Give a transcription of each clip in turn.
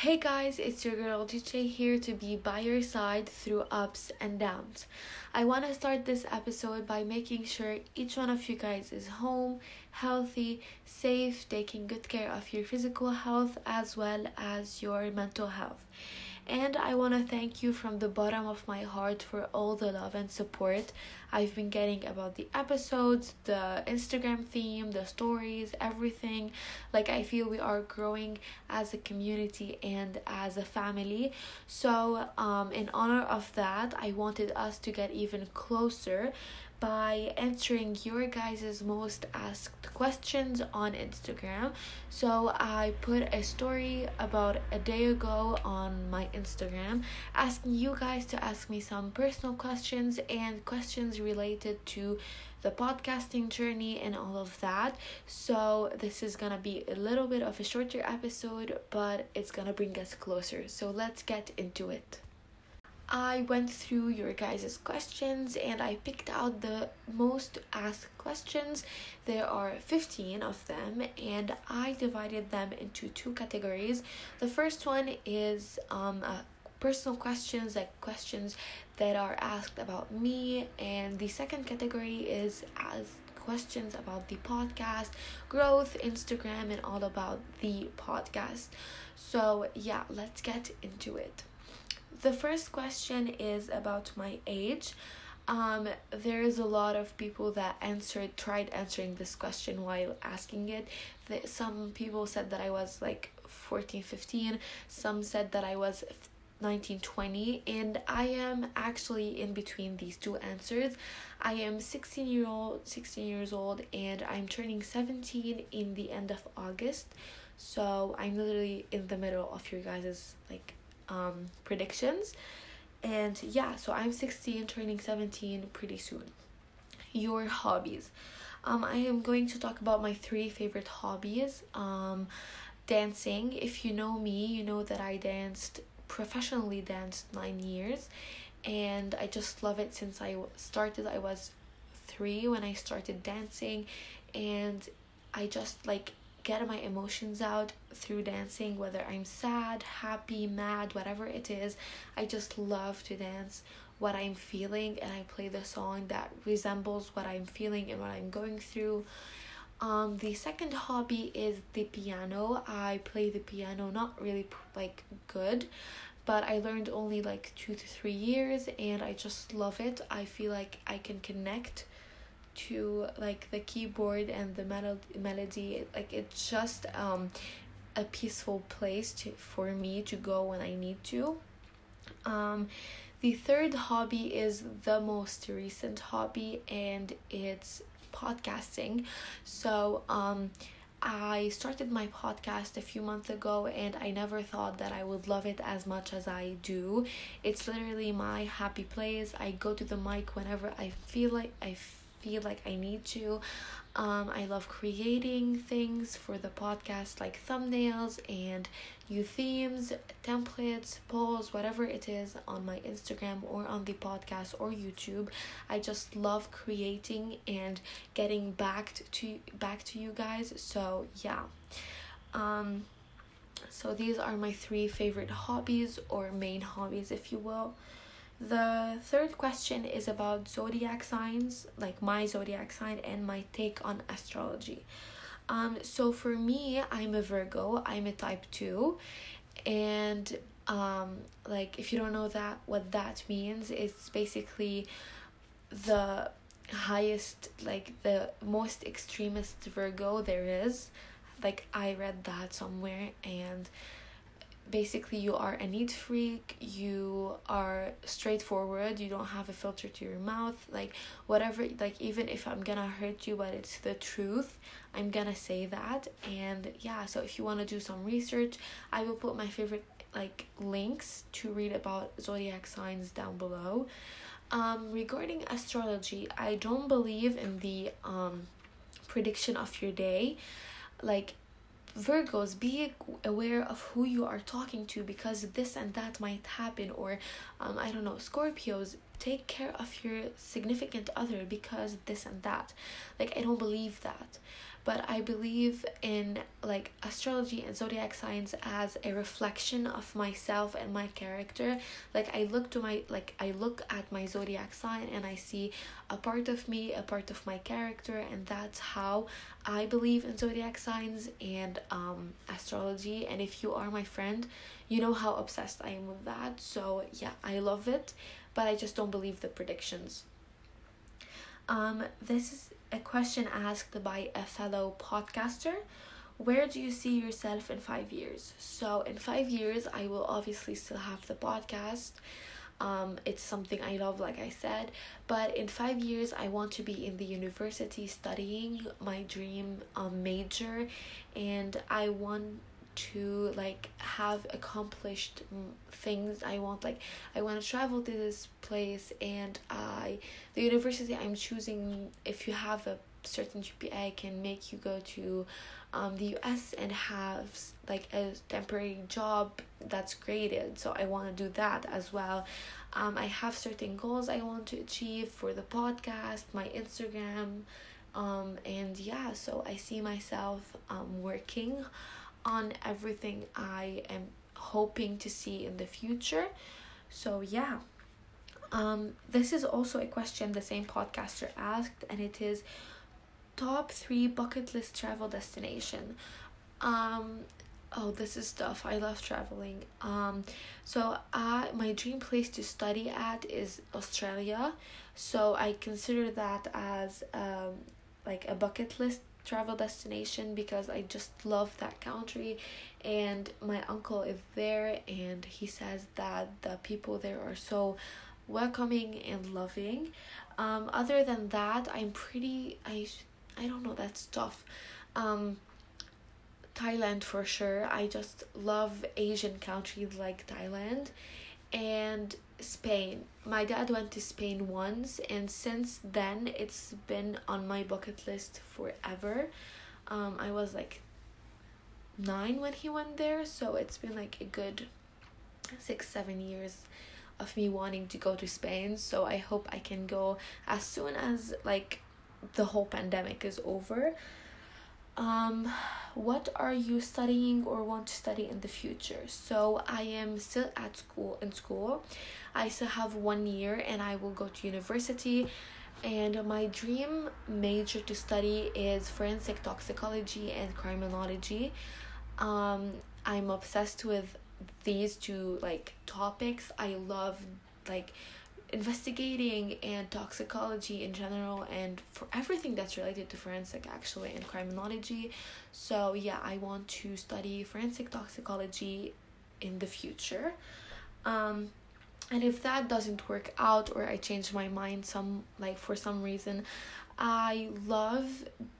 Hey guys, it's your girl DJ here to be by your side through ups and downs. I want to start this episode by making sure each one of you guys is home, healthy, safe, taking good care of your physical health as well as your mental health. And I want to thank you from the bottom of my heart for all the love and support I've been getting about the episodes, the Instagram theme, the stories, everything. Like, I feel we are growing as a community and as a family. So, um, in honor of that, I wanted us to get even closer by answering your guys' most asked questions on Instagram. So I put a story about a day ago on my Instagram asking you guys to ask me some personal questions and questions related to the podcasting journey and all of that. So this is gonna be a little bit of a shorter episode, but it's gonna bring us closer. So let's get into it. I went through your guys' questions and I picked out the most asked questions. There are 15 of them, and I divided them into two categories. The first one is um, uh, personal questions, like questions that are asked about me, and the second category is as questions about the podcast, growth, Instagram, and all about the podcast. So, yeah, let's get into it. The first question is about my age. Um, there is a lot of people that answered, tried answering this question while asking it. The, some people said that I was like 14, 15. Some said that I was 19, 20. And I am actually in between these two answers. I am 16 year old, 16 years old, and I'm turning 17 in the end of August. So I'm literally in the middle of your guys' like um, predictions. And yeah, so I'm 16, turning 17 pretty soon. Your hobbies. Um, I am going to talk about my three favorite hobbies. Um, dancing. If you know me, you know that I danced professionally danced nine years, and I just love it since I started. I was three when I started dancing, and I just like get my emotions out through dancing, whether I'm sad, happy, mad, whatever it is. I just love to dance what I'm feeling and I play the song that resembles what I'm feeling and what I'm going through. Um, the second hobby is the piano. I play the piano not really like good, but I learned only like two to three years and I just love it. I feel like I can connect to like the keyboard and the mel- melody like it's just um a peaceful place to for me to go when I need to um the third hobby is the most recent hobby and it's podcasting so um I started my podcast a few months ago and I never thought that I would love it as much as I do. It's literally my happy place. I go to the mic whenever I feel like I feel like I need to. Um, I love creating things for the podcast, like thumbnails and new themes, templates, polls, whatever it is on my Instagram or on the podcast or YouTube. I just love creating and getting back to back to you guys. So yeah. Um, so these are my three favorite hobbies or main hobbies, if you will. The third question is about zodiac signs, like my zodiac sign and my take on astrology. Um, so for me, I'm a Virgo, I'm a type 2, and um, like if you don't know that what that means, it's basically the highest like the most extremist Virgo there is. Like I read that somewhere and basically you are a neat freak you are straightforward you don't have a filter to your mouth like whatever like even if i'm gonna hurt you but it's the truth i'm gonna say that. And yeah so if you want to do some research i will put my favorite like links to read about zodiac signs down below. Um regarding astrology i don't believe in the um prediction of your day. Like Virgos, be aware of who you are talking to because this and that might happen, or um, I don't know, Scorpios, take care of your significant other because this and that. Like i don't believe that but I believe in like astrology and zodiac signs as a reflection of myself and my character. Like I look to my like I look at my zodiac sign and I see a part of me, a part of my character, and that's how I believe in zodiac signs and um astrology. And if you are my friend, you know how obsessed I am with that. So yeah, I love it, but I just don't believe the predictions. Um, this is a question asked by a fellow podcaster. Where do you see yourself in five years? So in five years i will obviously still have the podcast. Um, it's something i love like i said. But in five years i want to be in the university studying my dream um, major. And i want to like have accomplished things i want. Like i want to travel to this place and i the university i'm choosing if you have a certain gpa can make you go to um, the us and have like a temporary job that's graded. So i want to do that as well. Um, i have certain goals i want to achieve for the podcast my instagram um, and yeah so i see myself um, working on everything I am hoping to see in the future. So, yeah. Um, this is also a question the same podcaster asked, and it is top three bucket list travel destination. Um, oh, this is stuff. I love traveling. Um, so I my dream place to study at is Australia. So I consider that as um like a bucket list travel destination because I just love that country. And my uncle is there and he says that the people there are so welcoming and loving. Um other than that i'm pretty i i don't know that's tough. Um thailand for sure. I just love asian countries like thailand. And Spain. My dad went to Spain once, and since then, it's been on my bucket list forever. Um, I was like nine when he went there, so it's been like a good six, seven years of me wanting to go to Spain. So I hope I can go as soon as like the whole pandemic is over um what are you studying or want to study in the future? So i am still at school in school. I still have one year and i will go to university. And my dream major to study is forensic toxicology and criminology. Um i'm obsessed with these two like topics. I love like investigating and toxicology in general and for everything that's related to forensic actually and criminology. So yeah i want to study forensic toxicology in the future. Um and if that doesn't work out or i change my mind some like for some reason i love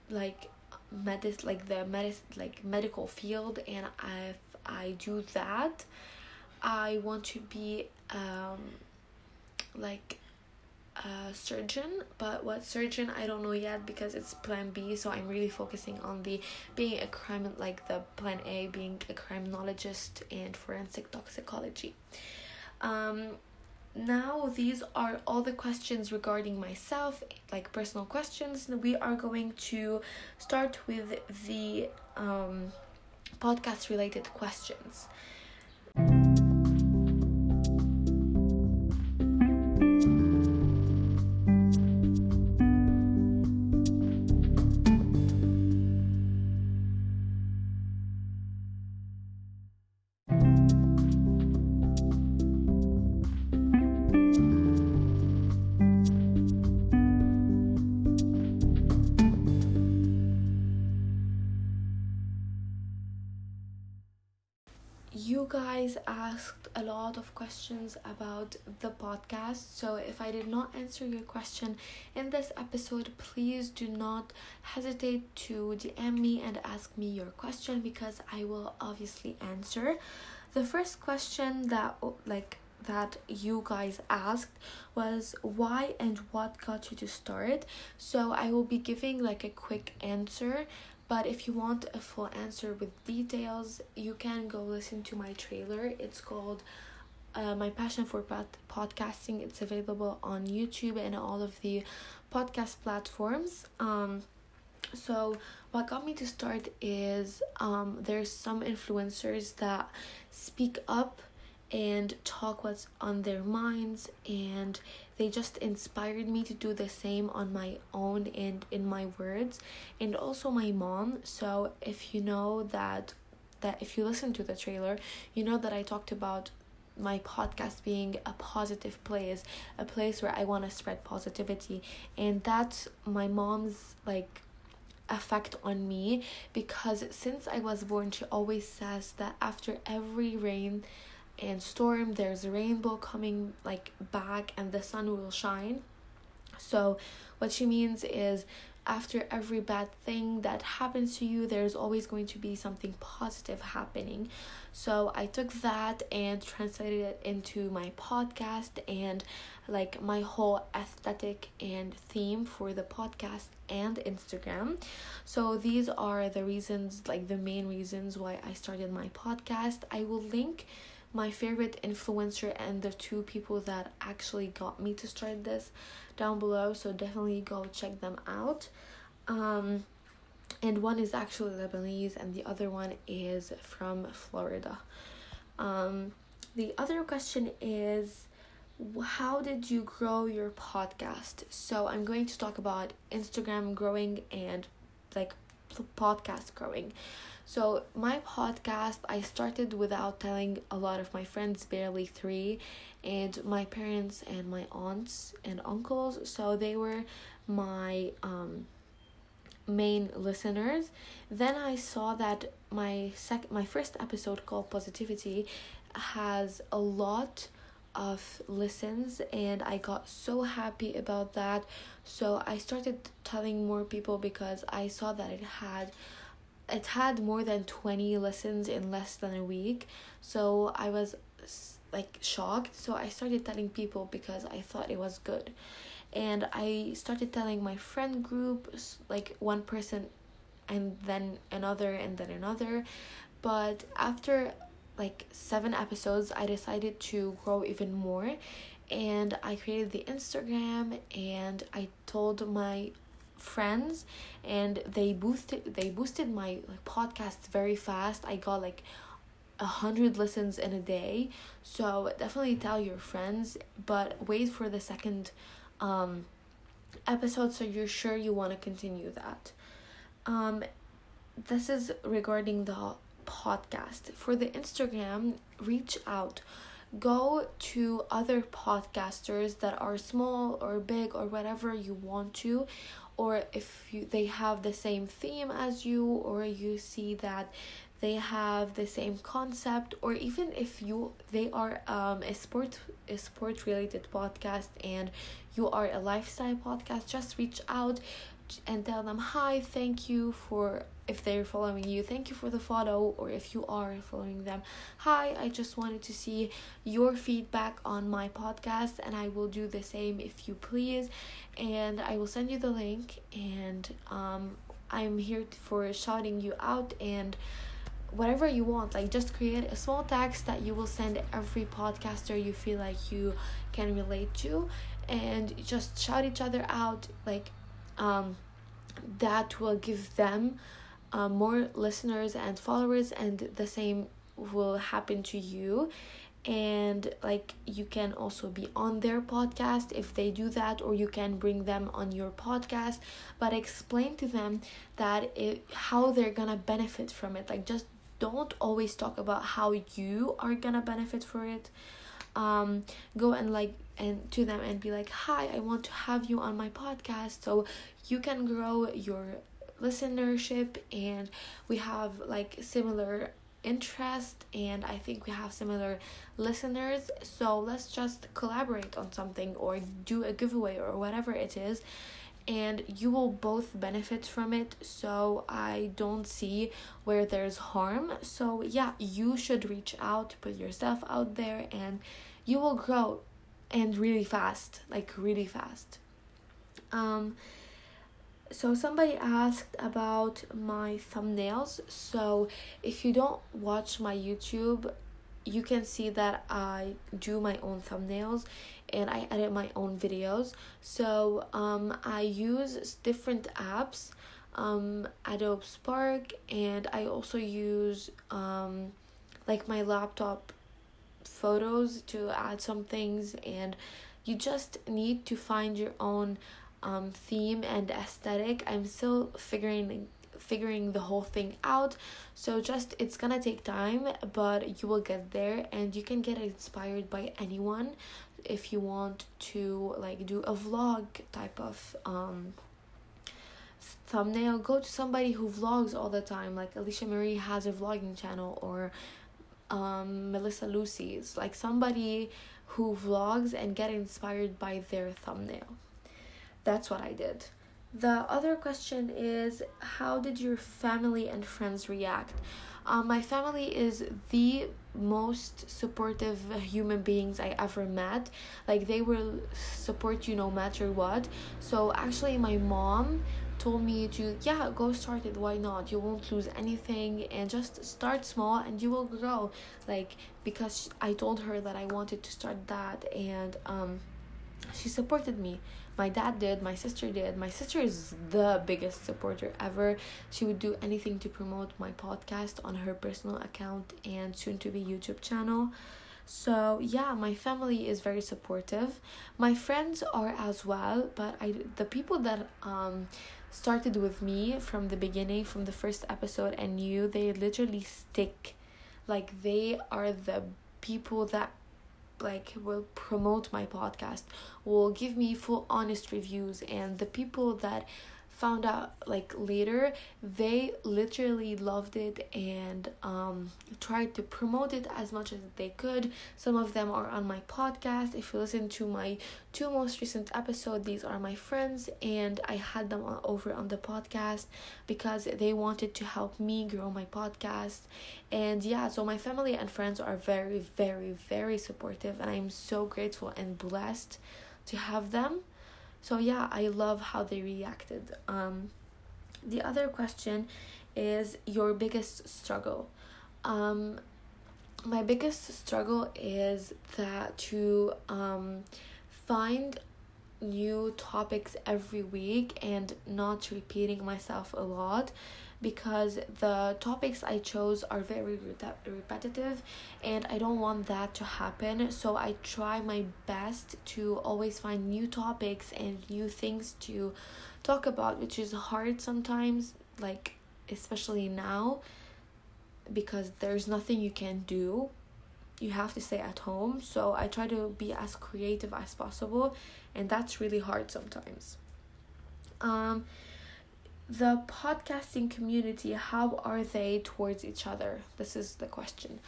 like medis like the medis like medical field. And if i do that i want to be um like a surgeon but what surgeon i don't know yet because it's plan b so i'm really focusing on the being a crime like the plan a being a criminologist and forensic toxicology. Um now these are all the questions regarding myself like personal questions. We are going to start with the um podcast related questions questions about the podcast. So, if I did not answer your question in this episode, please do not hesitate to DM me and ask me your question because I will obviously answer. The first question that, oh, like, that you guys asked was why and what got you to start. So, I will be giving like a quick answer but if you want a full answer with details, you can go listen to my trailer. It's called uh, my passion for pod- podcasting. It's available on YouTube and all of the podcast platforms. Um, so what got me to start is um, there's some influencers that speak up and talk what's on their minds and they just inspired me to do the same on my own and in my words and also my mom so if you know that that if you listen to the trailer you know that i talked about my podcast being a positive place a place where i want to spread positivity. And that's my mom's like effect on me because since i was born she always says that after every rain and storm there's a rainbow coming like back and the sun will shine. So what she means is after every bad thing that happens to you there's always going to be something positive happening. So i took that and translated it into my podcast and like my whole aesthetic and theme for the podcast and instagram. So these are the reasons like the main reasons why i started my podcast. I will link my favorite influencer and the two people that actually got me to start this down below so definitely go check them out. Um and one is actually lebanese and the other one is from florida. Um the other question is how did you grow your podcast? So i'm going to talk about instagram growing and like podcast growing so, my podcast, I started without telling a lot of my friends, barely three, and my parents and my aunts and uncles. So, they were my um, main listeners. Then I saw that my sec my first episode called Positivity has a lot of listens and I got so happy about that. So I started telling more people because I saw that it had it had more than 20 listens in less than a week. So i was like shocked. So i started telling people because i thought it was good. And i started telling my friend group like one person and then another and then another. But after like seven episodes i decided to grow even more. And i created the instagram and i told my friends and they boosted they boosted my like podcast very fast. I got like a hundred listens in a day. So definitely tell your friends but wait for the second um episode so you're sure you want to continue that. Um this is regarding the podcast. For the instagram reach out. Go to other podcasters that are small or big or whatever you want to or if you, they have the same theme as you or you see that they have the same concept or even if you they are um a sport a sport related podcast and you are a lifestyle podcast just reach out and tell them hi thank you for if they're following you thank you for the follow or if you are following them. Hi i just wanted to see your feedback on my podcast and i will do the same if you please. And i will send you the link and um i'm here for shouting you out and whatever you want. Like just create a small text that you will send every podcaster you feel like you can relate to and just shout each other out. Like um, that will give them uh, more listeners and followers and the same will happen to you. And like you can also be on their podcast if they do that or you can bring them on your podcast. But explain to them that it how they're gonna benefit from it. Like just don't always talk about how you are gonna benefit for it. Um go and like and to them and be like hi i want to have you on my podcast. So you can grow your listenership and we have like similar interest and i think we have similar listeners. So let's just collaborate on something or do a giveaway or whatever it is and you will both benefit from it. So i don't see where there's harm. So yeah you should reach out put yourself out there and you will grow and really fast like really fast. Um so somebody asked about my thumbnails so if you don't watch my youtube you can see that I do my own thumbnails and I edit my own videos. So um, I use different apps, um, Adobe Spark, and I also use um, like my laptop photos to add some things. And you just need to find your own um, theme and aesthetic. I'm still figuring figuring the whole thing out. So just it's gonna take time but you will get there and you can get inspired by anyone if you want to like do a vlog type of um thumbnail. Go to somebody who vlogs all the time like Alisha Marie has a vlogging channel or um melissa lucy's like somebody who vlogs and get inspired by their thumbnail that's what i did. The other question is how did your family and friends react? Um, my family is the most supportive human beings I ever met. Like they will support you no matter what. So actually, my mom told me to yeah go start it. Why not? You won't lose anything. And just start small and you will grow. Like because i told her that i wanted to start that and um she supported me my dad did my sister did. My sister is the biggest supporter ever. She would do anything to promote my podcast on her personal account and soon to be youtube channel. So yeah my family is very supportive. My friends are as well but i the people that um started with me from the beginning from the first episode and knew they literally stick. Like they are the people that like will promote my podcast will give me full honest reviews and the people that found out like later they literally loved it and um tried to promote it as much as they could. Some of them are on my podcast. If you listen to my two most recent episodes these are my friends and i had them over on the podcast because they wanted to help me grow my podcast. And yeah so my family and friends are very very very supportive and i'm so grateful and blessed to have them so yeah i love how they reacted. Um the other question is your biggest struggle. Um my biggest struggle is that to um find new topics every week and not repeating myself a lot because the topics I chose are very repetitive and I don't want that to happen. So I try my best to always find new topics and new things to talk about, which is hard sometimes, like especially now because there's nothing you can do. You have to stay at home. So I try to be as creative as possible and that's really hard sometimes. Um the podcasting community how are they towards each other? This is the question.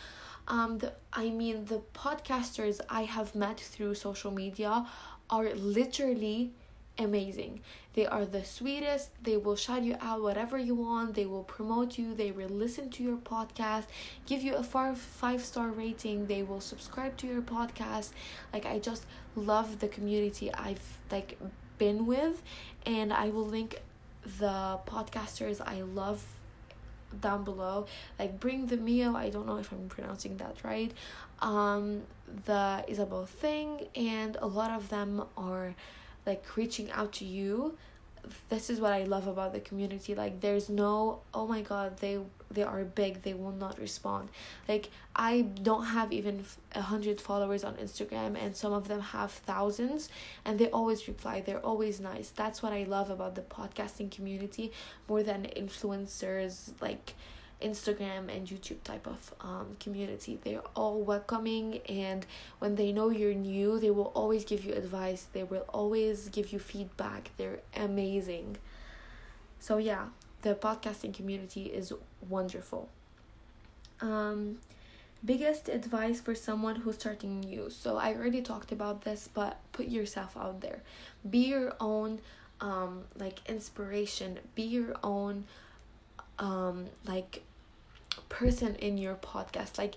Um the i mean the podcasters i have met through social media are literally amazing. They are the sweetest. They will shout you out whatever you want. They will promote you. They will listen to your podcast give you a five five star rating. They will subscribe to your podcast. Like i just love the community i've like been with and i will link the podcasters I love down below like bring the Mio I don't know if I'm pronouncing that right um the Isabel thing and a lot of them are like reaching out to you this is what I love about the community. Like there's no oh my god, they they are big, they will not respond. Like I don't have even a hundred followers on Instagram and some of them have thousands and they always reply. They're always nice. That's what I love about the podcasting community more than influencers like Instagram and YouTube type of um, community. They're all welcoming, and when they know you're new, they will always give you advice. They will always give you feedback. They're amazing. So, yeah, the podcasting community is wonderful. Um, biggest advice for someone who's starting new. So, I already talked about this, but put yourself out there. Be your own, um, like, inspiration. Be your own um like person in your podcast. Like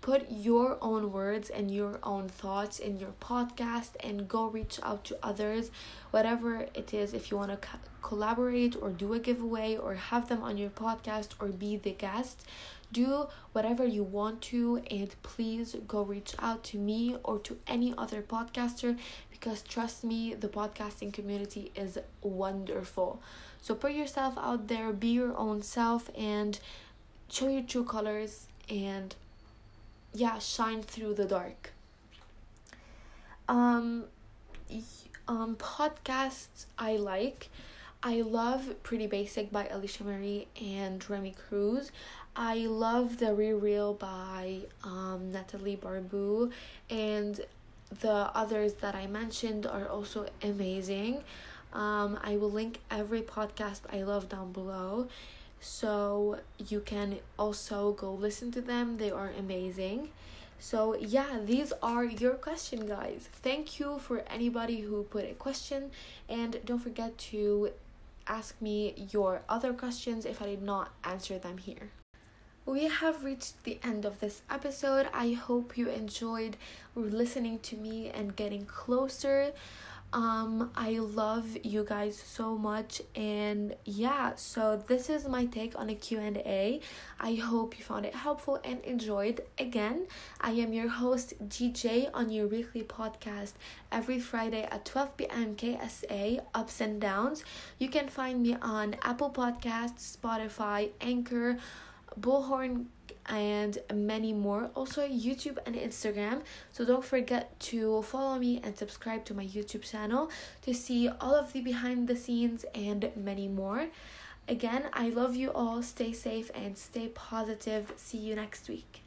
put your own words and your own thoughts in your podcast and go reach out to others. Whatever it is if you want to co- collaborate or do a giveaway or have them on your podcast or be the guest do whatever you want to and please go reach out to me or to any other podcaster because trust me the podcasting community is wonderful. So put yourself out there be your own self and show your true colors and yeah shine through the dark. Um um podcasts i like i love pretty basic by Alisha Marie and Remi Cruz. I love the re real by um natalie barbu and the others that i mentioned are also amazing. Um i will link every podcast i love down below so you can also go listen to them. They are amazing. So yeah these are your question guys. Thank you for anybody who put a question. And don't forget to ask me your other questions if i did not answer them here. We have reached the end of this episode. I hope you enjoyed listening to me and getting closer um i love you guys so much and yeah so this is my take on a q&a i hope you found it helpful and enjoyed. Again i am your host gj on your weekly podcast every friday at 12 p.m ksa ups and downs. You can find me on apple podcasts spotify anchor bullhorn and many more. Also, YouTube and Instagram. So, don't forget to follow me and subscribe to my YouTube channel to see all of the behind the scenes and many more. Again, I love you all. Stay safe and stay positive. See you next week.